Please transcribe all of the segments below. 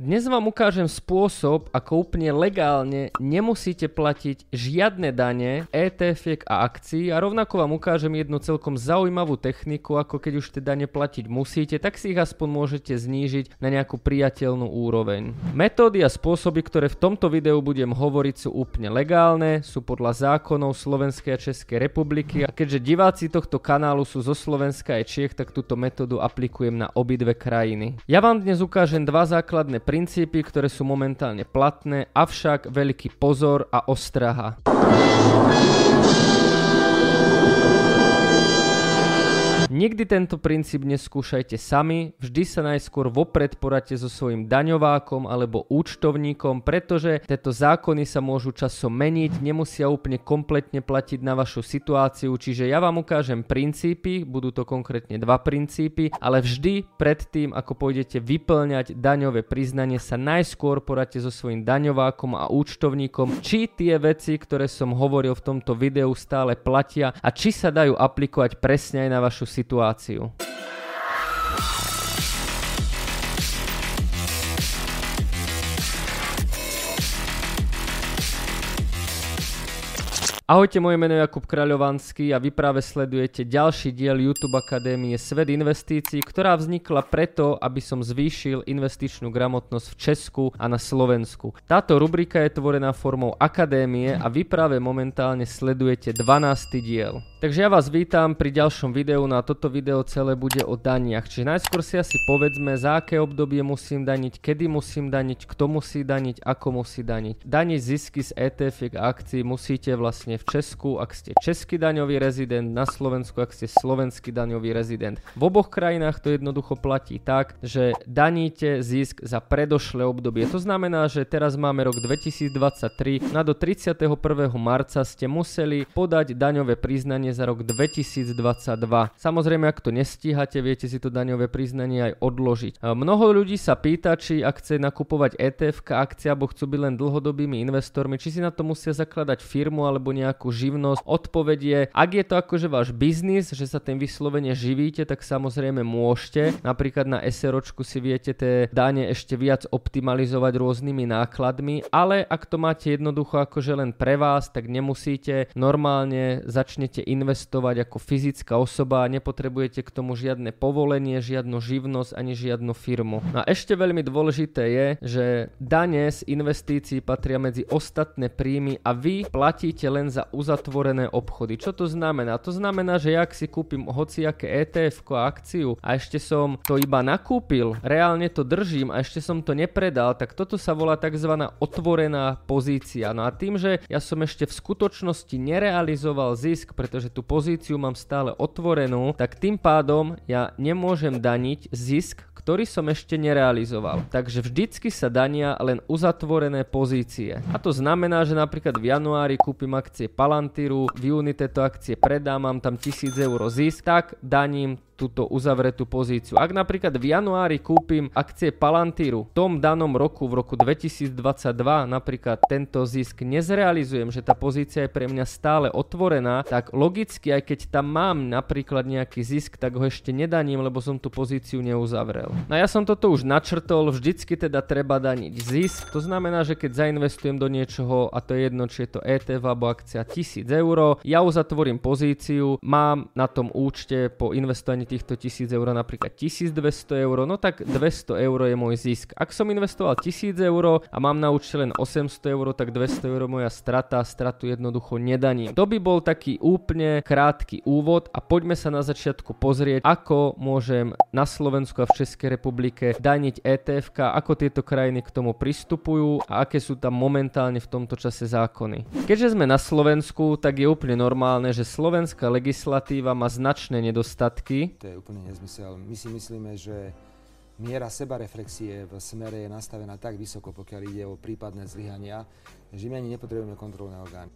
Dnes vám ukážem spôsob, ako úplne legálne nemusíte platiť žiadne dane, etf a akcií a rovnako vám ukážem jednu celkom zaujímavú techniku, ako keď už tie dane platiť musíte, tak si ich aspoň môžete znížiť na nejakú priateľnú úroveň. Metódy a spôsoby, ktoré v tomto videu budem hovoriť sú úplne legálne, sú podľa zákonov Slovenskej a Českej republiky a keďže diváci tohto kanálu sú zo Slovenska a Čiech, tak túto metódu aplikujem na obidve krajiny. Ja vám dnes ukážem dva základné princípy, ktoré sú momentálne platné, avšak veľký pozor a ostraha. Nikdy tento princíp neskúšajte sami, vždy sa najskôr vopred poradte so svojím daňovákom alebo účtovníkom, pretože tieto zákony sa môžu časom meniť, nemusia úplne kompletne platiť na vašu situáciu, čiže ja vám ukážem princípy, budú to konkrétne dva princípy, ale vždy predtým, ako pôjdete vyplňať daňové priznanie, sa najskôr poradte so svojím daňovákom a účtovníkom, či tie veci, ktoré som hovoril v tomto videu stále platia a či sa dajú aplikovať presne aj na vašu situáciu situáciu. Ahojte, moje meno je Jakub Kraľovanský a vy práve sledujete ďalší diel YouTube Akadémie Svet investícií, ktorá vznikla preto, aby som zvýšil investičnú gramotnosť v Česku a na Slovensku. Táto rubrika je tvorená formou akadémie a vy práve momentálne sledujete 12. diel. Takže ja vás vítam pri ďalšom videu, no a toto video celé bude o daniach. Čiže najskôr si asi povedzme, za aké obdobie musím daniť, kedy musím daniť, kto musí daniť, ako musí daniť. Daniť zisky z ETF a akcií musíte vlastne v Česku, ak ste český daňový rezident, na Slovensku, ak ste slovenský daňový rezident. V oboch krajinách to jednoducho platí tak, že daníte zisk za predošlé obdobie. To znamená, že teraz máme rok 2023, na do 31. marca ste museli podať daňové priznanie za rok 2022. Samozrejme, ak to nestíhate, viete si to daňové priznanie aj odložiť. Mnoho ľudí sa pýta, či ak chce nakupovať ETF akcia, alebo chcú byť len dlhodobými investormi, či si na to musia zakladať firmu alebo nejakú živnosť. Odpovedie, ak je to akože váš biznis, že sa tým vyslovene živíte, tak samozrejme môžete. Napríklad na SROčku si viete tie dane ešte viac optimalizovať rôznymi nákladmi, ale ak to máte jednoducho akože len pre vás, tak nemusíte. Normálne začnete investovať ako fyzická osoba, nepotrebujete k tomu žiadne povolenie, žiadnu živnosť ani žiadnu firmu. No a ešte veľmi dôležité je, že dane z investícií patria medzi ostatné príjmy a vy platíte len za uzatvorené obchody. Čo to znamená? To znamená, že ak si kúpim hociaké ETF a akciu a ešte som to iba nakúpil, reálne to držím a ešte som to nepredal, tak toto sa volá tzv. otvorená pozícia. No a tým, že ja som ešte v skutočnosti nerealizoval zisk, pretože tú pozíciu mám stále otvorenú, tak tým pádom ja nemôžem daniť zisk, ktorý som ešte nerealizoval. Takže vždycky sa dania len uzatvorené pozície. A to znamená, že napríklad v januári kúpim akcie Palantiru, v júni tieto akcie predám, mám tam 1000 eur zisk, tak daním túto uzavretú pozíciu. Ak napríklad v januári kúpim akcie Palantíru v tom danom roku, v roku 2022 napríklad tento zisk nezrealizujem, že tá pozícia je pre mňa stále otvorená, tak logicky aj keď tam mám napríklad nejaký zisk, tak ho ešte nedaním, lebo som tú pozíciu neuzavrel. No ja som toto už načrtol, vždycky teda treba daniť zisk, to znamená, že keď zainvestujem do niečoho, a to je jedno, či je to ETF alebo akcia 1000 eur, ja uzatvorím pozíciu, mám na tom účte po investovaní týchto 1000 eur napríklad 1200 eur, no tak 200 eur je môj zisk. Ak som investoval 1000 eur a mám na účte len 800 eur, tak 200 eur moja strata, stratu jednoducho nedaním. To by bol taký úplne krátky úvod a poďme sa na začiatku pozrieť, ako môžem na Slovensku a v Českej republike daniť ETF, ako tieto krajiny k tomu pristupujú a aké sú tam momentálne v tomto čase zákony. Keďže sme na Slovensku, tak je úplne normálne, že slovenská legislatíva má značné nedostatky to je úplne nezmysel. My si myslíme, že miera sebareflexie v smere je nastavená tak vysoko, pokiaľ ide o prípadné zlyhania, že my ani nepotrebujeme kontrolné orgány.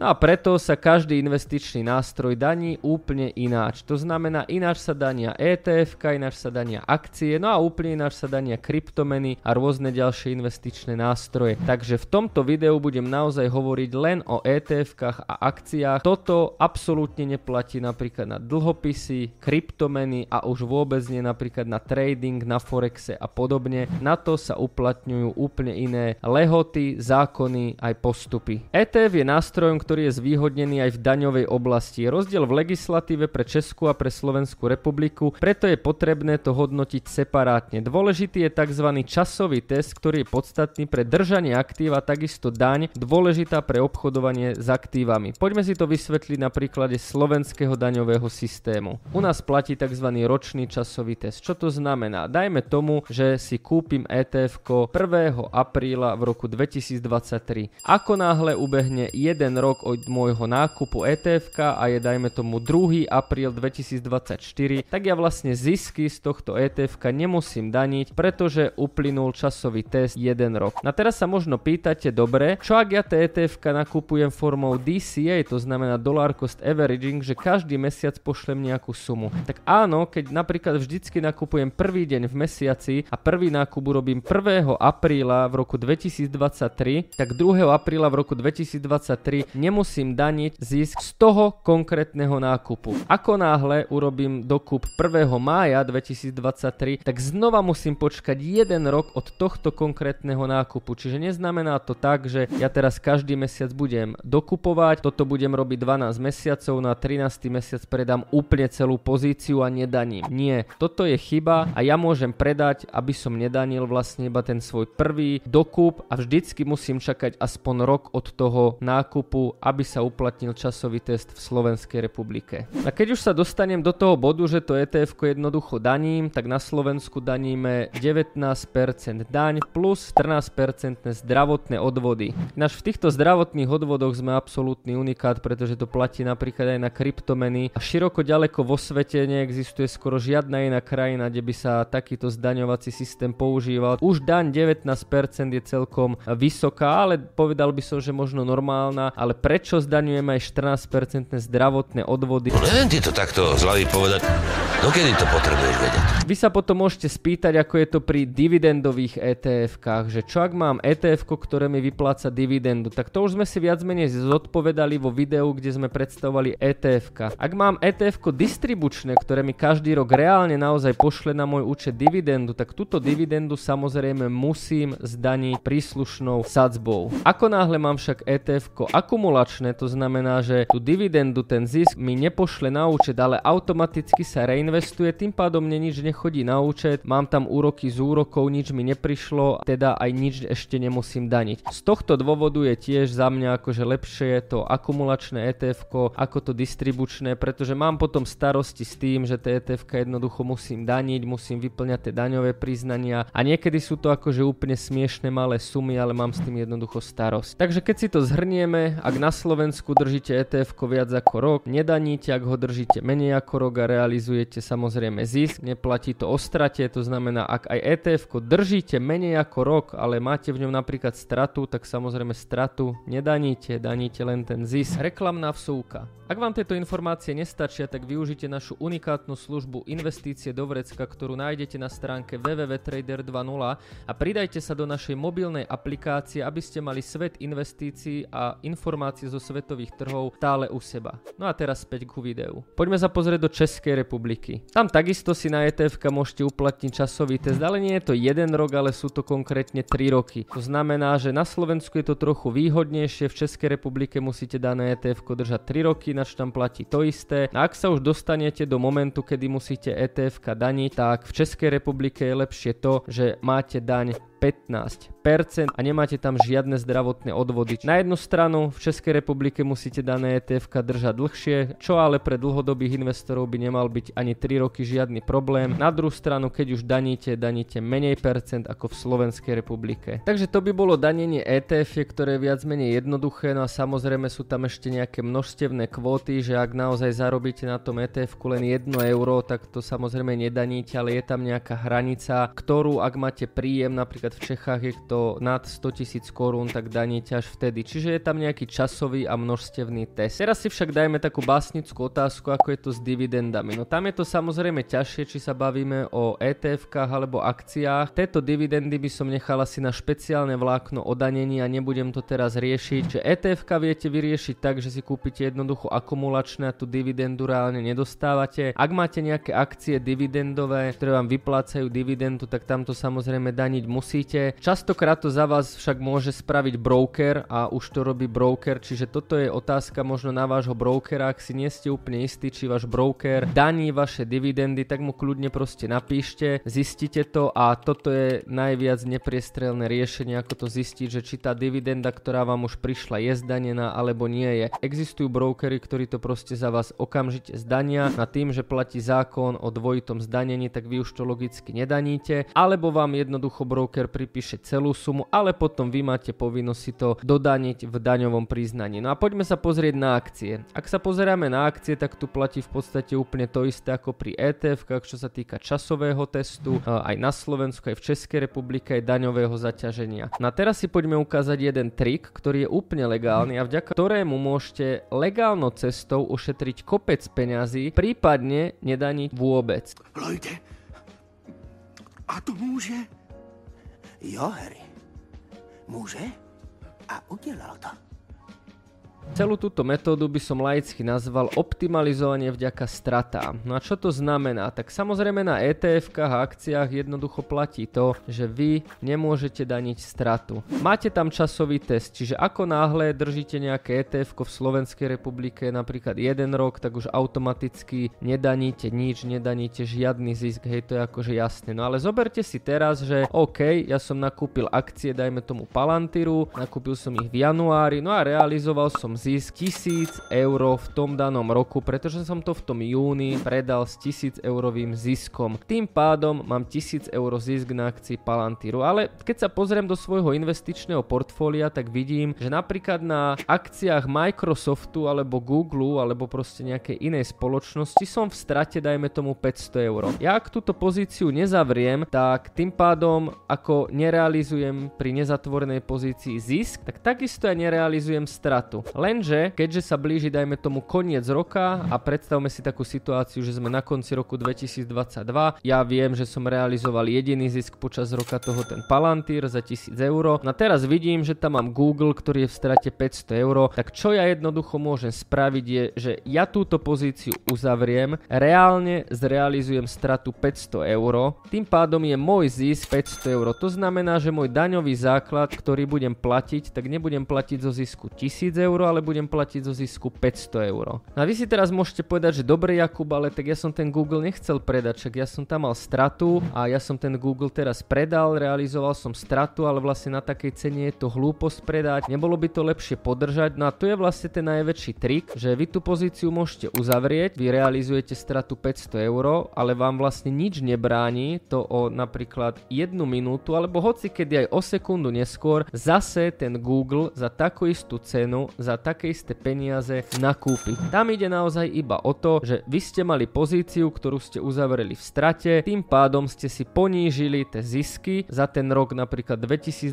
No a preto sa každý investičný nástroj daní úplne ináč. To znamená, ináč sa dania ETF, ináč sa dania akcie, no a úplne ináč sa dania kryptomeny a rôzne ďalšie investičné nástroje. Takže v tomto videu budem naozaj hovoriť len o ETF-kách a akciách. Toto absolútne neplatí napríklad na dlhopisy, kryptomeny a už vôbec nie napríklad na trading, na forexe a podobne. Na to sa uplatňujú úplne iné lehoty, zákony aj postupy. ETF je nástrojom, ktorý je zvýhodnený aj v daňovej oblasti. Je rozdiel v legislatíve pre Česku a pre Slovenskú republiku, preto je potrebné to hodnotiť separátne. Dôležitý je tzv. časový test, ktorý je podstatný pre držanie aktíva, takisto daň, dôležitá pre obchodovanie s aktívami. Poďme si to vysvetliť na príklade slovenského daňového systému. U nás platí tzv. ročný časový test. Čo to znamená? Dajme tomu, že si kúpim ETF 1. apríla v roku 2023. Ako náhle ubehne jeden rok od môjho nákupu ETF a je dajme tomu 2. apríl 2024, tak ja vlastne zisky z tohto ETF nemusím daniť, pretože uplynul časový test 1 rok. Na teraz sa možno pýtate, dobre, čo ak ja tie ETF nakupujem formou DCA, to znamená Dollar Cost Averaging, že každý mesiac pošlem nejakú sumu. Tak áno, keď napríklad vždycky nakupujem prvý deň v mesiaci a prvý nákup urobím 1. apríla v roku 2023, tak 2. apríla v roku 2023 nemusím musím daniť zisk z toho konkrétneho nákupu. Ako náhle urobím dokup 1. mája 2023, tak znova musím počkať jeden rok od tohto konkrétneho nákupu. Čiže neznamená to tak, že ja teraz každý mesiac budem dokupovať, toto budem robiť 12 mesiacov, na 13. mesiac predám úplne celú pozíciu a nedaním. Nie, toto je chyba a ja môžem predať, aby som nedanil vlastne iba ten svoj prvý dokup a vždycky musím čakať aspoň rok od toho nákupu, aby aby sa uplatnil časový test v Slovenskej republike. A keď už sa dostanem do toho bodu, že to ETF jednoducho daním, tak na Slovensku daníme 19% daň plus 14% zdravotné odvody. Naš v týchto zdravotných odvodoch sme absolútny unikát, pretože to platí napríklad aj na kryptomeny a široko ďaleko vo svete neexistuje skoro žiadna iná krajina, kde by sa takýto zdaňovací systém používal. Už daň 19% je celkom vysoká, ale povedal by som, že možno normálna, ale prečo zdaňujeme aj 14% zdravotné odvody. No neviem ti to takto z hlavy povedať. Dokedy to potrebuješ vedieť? Vy sa potom môžete spýtať, ako je to pri dividendových ETF-kách, že čo ak mám ETF, ktoré mi vypláca dividendu, tak to už sme si viac menej zodpovedali vo videu, kde sme predstavovali ETF. Ak mám ETF distribučné, ktoré mi každý rok reálne naozaj pošle na môj účet dividendu, tak túto dividendu samozrejme musím zdaniť príslušnou sadzbou. Ako náhle mám však ETF akumulačné, to znamená, že tú dividendu, ten zisk mi nepošle na účet, ale automaticky sa reinvestuje, tým pádom mne nič nechodí na účet, mám tam úroky z úrokov, nič mi neprišlo, teda aj nič ešte nemusím daniť. Z tohto dôvodu je tiež za mňa akože lepšie to akumulačné ETF ako to distribučné, pretože mám potom starosti s tým, že tie ETF jednoducho musím daniť, musím vyplňať tie daňové priznania a niekedy sú to akože úplne smiešne malé sumy, ale mám s tým jednoducho starosť. Takže keď si to zhrnieme, ak na Slovensku držíte ETF viac ako rok, nedaníte, ak ho držíte menej ako rok a realizujete samozrejme zisk, neplatí to o strate, to znamená, ak aj ETF držíte menej ako rok, ale máte v ňom napríklad stratu, tak samozrejme stratu nedaníte, daníte len ten zisk. Reklamná vsúka. Ak vám tieto informácie nestačia, tak využite našu unikátnu službu Investície do vrecka, ktorú nájdete na stránke www.trader 2.0 a pridajte sa do našej mobilnej aplikácie, aby ste mali svet investícií a informácie zo svetových trhov stále u seba. No a teraz späť ku videu. Poďme sa pozrieť do Českej republiky. Tam takisto si na ETF môžete uplatniť časový test, ale nie je to jeden rok, ale sú to konkrétne 3 roky. To znamená, že na Slovensku je to trochu výhodnejšie, v Českej republike musíte dané ETF držať 3 roky, ináč tam platí to isté. A ak sa už dostanete do momentu, kedy musíte ETF daniť, tak v Českej republike je lepšie to, že máte daň 15% a nemáte tam žiadne zdravotné odvody. Na jednu stranu v Českej republike musíte dané ETF držať dlhšie, čo ale pre dlhodobých investorov by nemal byť ani 3 roky žiadny problém. Na druhú stranu, keď už daníte, daníte menej percent ako v Slovenskej republike. Takže to by bolo danenie ETF, ktoré je viac menej jednoduché, no a samozrejme sú tam ešte nejaké množstevné kvóty, že ak naozaj zarobíte na tom ETF len 1 euro, tak to samozrejme nedaníte, ale je tam nejaká hranica, ktorú ak máte príjem napríklad napríklad v Čechách je to nad 100 tisíc korún, tak daníte až vtedy. Čiže je tam nejaký časový a množstevný test. Teraz si však dajme takú básnickú otázku, ako je to s dividendami. No tam je to samozrejme ťažšie, či sa bavíme o ETF-kách alebo akciách. Tieto dividendy by som nechal asi na špeciálne vlákno o danení a nebudem to teraz riešiť. Že ETF-ka viete vyriešiť tak, že si kúpite jednoducho akumulačné a tú dividendu reálne nedostávate. Ak máte nejaké akcie dividendové, ktoré vám vyplácajú dividendu, tak tamto samozrejme daniť musíte. Častokrát to za vás však môže spraviť broker a už to robí broker, čiže toto je otázka možno na vášho brokera, ak si nie ste úplne istí, či váš broker daní vaše dividendy, tak mu kľudne proste napíšte, zistite to a toto je najviac nepriestrelné riešenie, ako to zistiť, že či tá dividenda, ktorá vám už prišla, je zdanená alebo nie je. Existujú brokery, ktorí to proste za vás okamžite zdania na tým, že platí zákon o dvojitom zdanení, tak vy už to logicky nedaníte, alebo vám jednoducho broker pripíše celú sumu, ale potom vy máte povinnosť si to dodaniť v daňovom priznaní. No a poďme sa pozrieť na akcie. Ak sa pozeráme na akcie, tak tu platí v podstate úplne to isté ako pri ETF, čo sa týka časového testu, aj na Slovensku, aj v Českej republike, aj daňového zaťaženia. No a teraz si poďme ukázať jeden trik, ktorý je úplne legálny a vďaka ktorému môžete legálnou cestou ušetriť kopec peňazí, prípadne nedaniť vôbec. Lojde, a to může? Jo, Harry. Může? A udělal to. Celú túto metódu by som laicky nazval optimalizovanie vďaka stratám. No a čo to znamená? Tak samozrejme na ETF-kách a akciách jednoducho platí to, že vy nemôžete daniť stratu. Máte tam časový test, čiže ako náhle držíte nejaké ETF v Slovenskej republike napríklad jeden rok, tak už automaticky nedaníte nič, nedaníte žiadny zisk, hej to je akože jasné. No ale zoberte si teraz, že OK, ja som nakúpil akcie, dajme tomu Palantiru, nakúpil som ich v januári, no a realizoval som zisk zisk 1000 eur v tom danom roku, pretože som to v tom júni predal s 1000 eurovým ziskom. Tým pádom mám 1000 eur zisk na akcii Palantiru, ale keď sa pozriem do svojho investičného portfólia, tak vidím, že napríklad na akciách Microsoftu alebo Google alebo proste nejakej inej spoločnosti som v strate dajme tomu 500 eur. Ja ak túto pozíciu nezavriem, tak tým pádom ako nerealizujem pri nezatvorenej pozícii zisk, tak takisto ja nerealizujem stratu. Len Lenže, keďže sa blíži, dajme tomu koniec roka a predstavme si takú situáciu, že sme na konci roku 2022, ja viem, že som realizoval jediný zisk počas roka toho ten Palantír za 1000 eur. No teraz vidím, že tam mám Google, ktorý je v strate 500 eur, tak čo ja jednoducho môžem spraviť je, že ja túto pozíciu uzavriem, reálne zrealizujem stratu 500 eur, tým pádom je môj zisk 500 eur. To znamená, že môj daňový základ, ktorý budem platiť, tak nebudem platiť zo zisku 1000 eur, ale budem platiť zo zisku 500 eur. No a vy si teraz môžete povedať, že dobre Jakub, ale tak ja som ten Google nechcel predať, však ja som tam mal stratu a ja som ten Google teraz predal, realizoval som stratu, ale vlastne na takej cene je to hlúposť predať, nebolo by to lepšie podržať. No a tu je vlastne ten najväčší trik, že vy tú pozíciu môžete uzavrieť, vy realizujete stratu 500 eur, ale vám vlastne nič nebráni to o napríklad jednu minútu, alebo hoci kedy aj o sekundu neskôr, zase ten Google za takú istú cenu, za také isté peniaze nakúpiť. Tam ide naozaj iba o to, že vy ste mali pozíciu, ktorú ste uzavreli v strate, tým pádom ste si ponížili tie zisky za ten rok napríklad 2022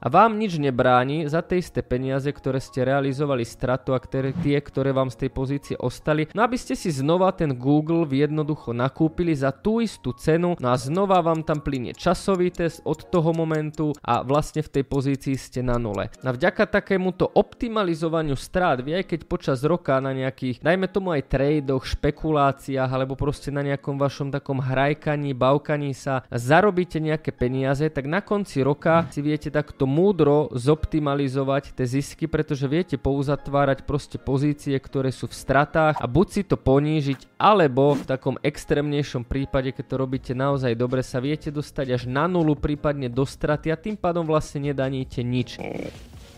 a vám nič nebráni za tie isté peniaze, ktoré ste realizovali stratu a ktoré, tie, ktoré vám z tej pozície ostali, no aby ste si znova ten Google jednoducho nakúpili za tú istú cenu, no a znova vám tam plinie časový test od toho momentu a vlastne v tej pozícii ste na nule. A vďaka takémuto optimalizovaniu znižovaniu strát. Vy aj keď počas roka na nejakých, dajme tomu aj tradoch, špekuláciách alebo proste na nejakom vašom takom hrajkaní, bavkaní sa zarobíte nejaké peniaze, tak na konci roka si viete takto múdro zoptimalizovať tie zisky, pretože viete pouzatvárať proste pozície, ktoré sú v stratách a buď si to ponížiť, alebo v takom extrémnejšom prípade, keď to robíte naozaj dobre, sa viete dostať až na nulu, prípadne do straty a tým pádom vlastne nedaníte nič.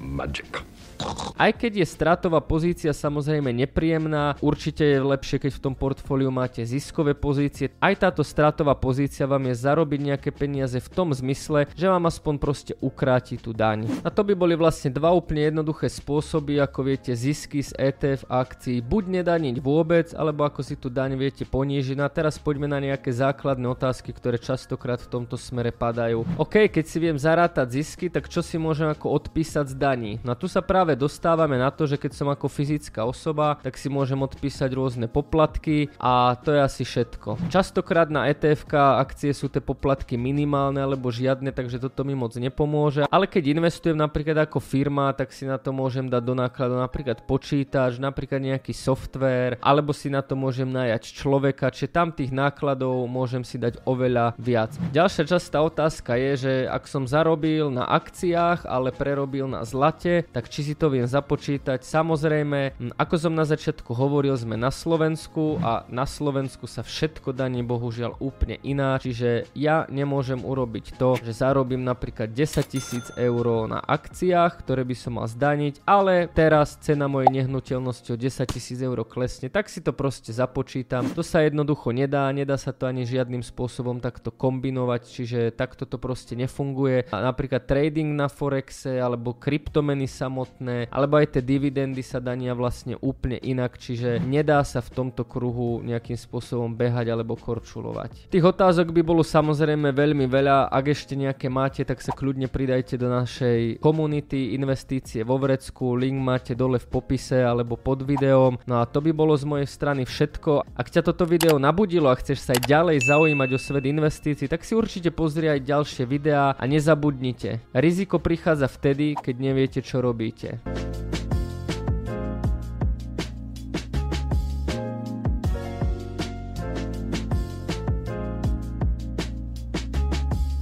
Magic. Aj keď je stratová pozícia samozrejme nepríjemná, určite je lepšie, keď v tom portfóliu máte ziskové pozície. Aj táto stratová pozícia vám je zarobiť nejaké peniaze v tom zmysle, že vám aspoň proste ukráti tú daň. A to by boli vlastne dva úplne jednoduché spôsoby, ako viete zisky z ETF akcií buď nedaniť vôbec, alebo ako si tú daň viete ponížiť. No a teraz poďme na nejaké základné otázky, ktoré častokrát v tomto smere padajú. OK, keď si viem zarátať zisky, tak čo si môžem ako odpísať z daní? No a tu sa práve dostávame na to, že keď som ako fyzická osoba, tak si môžem odpísať rôzne poplatky a to je asi všetko. Častokrát na ETF akcie sú tie poplatky minimálne alebo žiadne, takže toto mi moc nepomôže. Ale keď investujem napríklad ako firma, tak si na to môžem dať do nákladu napríklad počítač, napríklad nejaký software, alebo si na to môžem najať človeka, čiže tam tých nákladov môžem si dať oveľa viac. Ďalšia častá otázka je, že ak som zarobil na akciách, ale prerobil na zlate, tak či si to viem započítať. Samozrejme, ako som na začiatku hovoril, sme na Slovensku a na Slovensku sa všetko daní bohužiaľ úplne iná, čiže ja nemôžem urobiť to, že zarobím napríklad 10 tisíc eur na akciách, ktoré by som mal zdaniť, ale teraz cena mojej nehnuteľnosti o 10 tisíc eur klesne, tak si to proste započítam. To sa jednoducho nedá, nedá sa to ani žiadnym spôsobom takto kombinovať, čiže takto to proste nefunguje. A napríklad trading na Forexe alebo kryptomeny samotné, alebo aj tie dividendy sa dania vlastne úplne inak, čiže nedá sa v tomto kruhu nejakým spôsobom behať alebo korčulovať. Tých otázok by bolo samozrejme veľmi veľa, ak ešte nejaké máte, tak sa kľudne pridajte do našej komunity investície vo vrecku, link máte dole v popise alebo pod videom. No a to by bolo z mojej strany všetko. Ak ťa toto video nabudilo a chceš sa aj ďalej zaujímať o svet investícií, tak si určite pozri aj ďalšie videá a nezabudnite. Riziko prichádza vtedy, keď neviete, čo robíte. 예.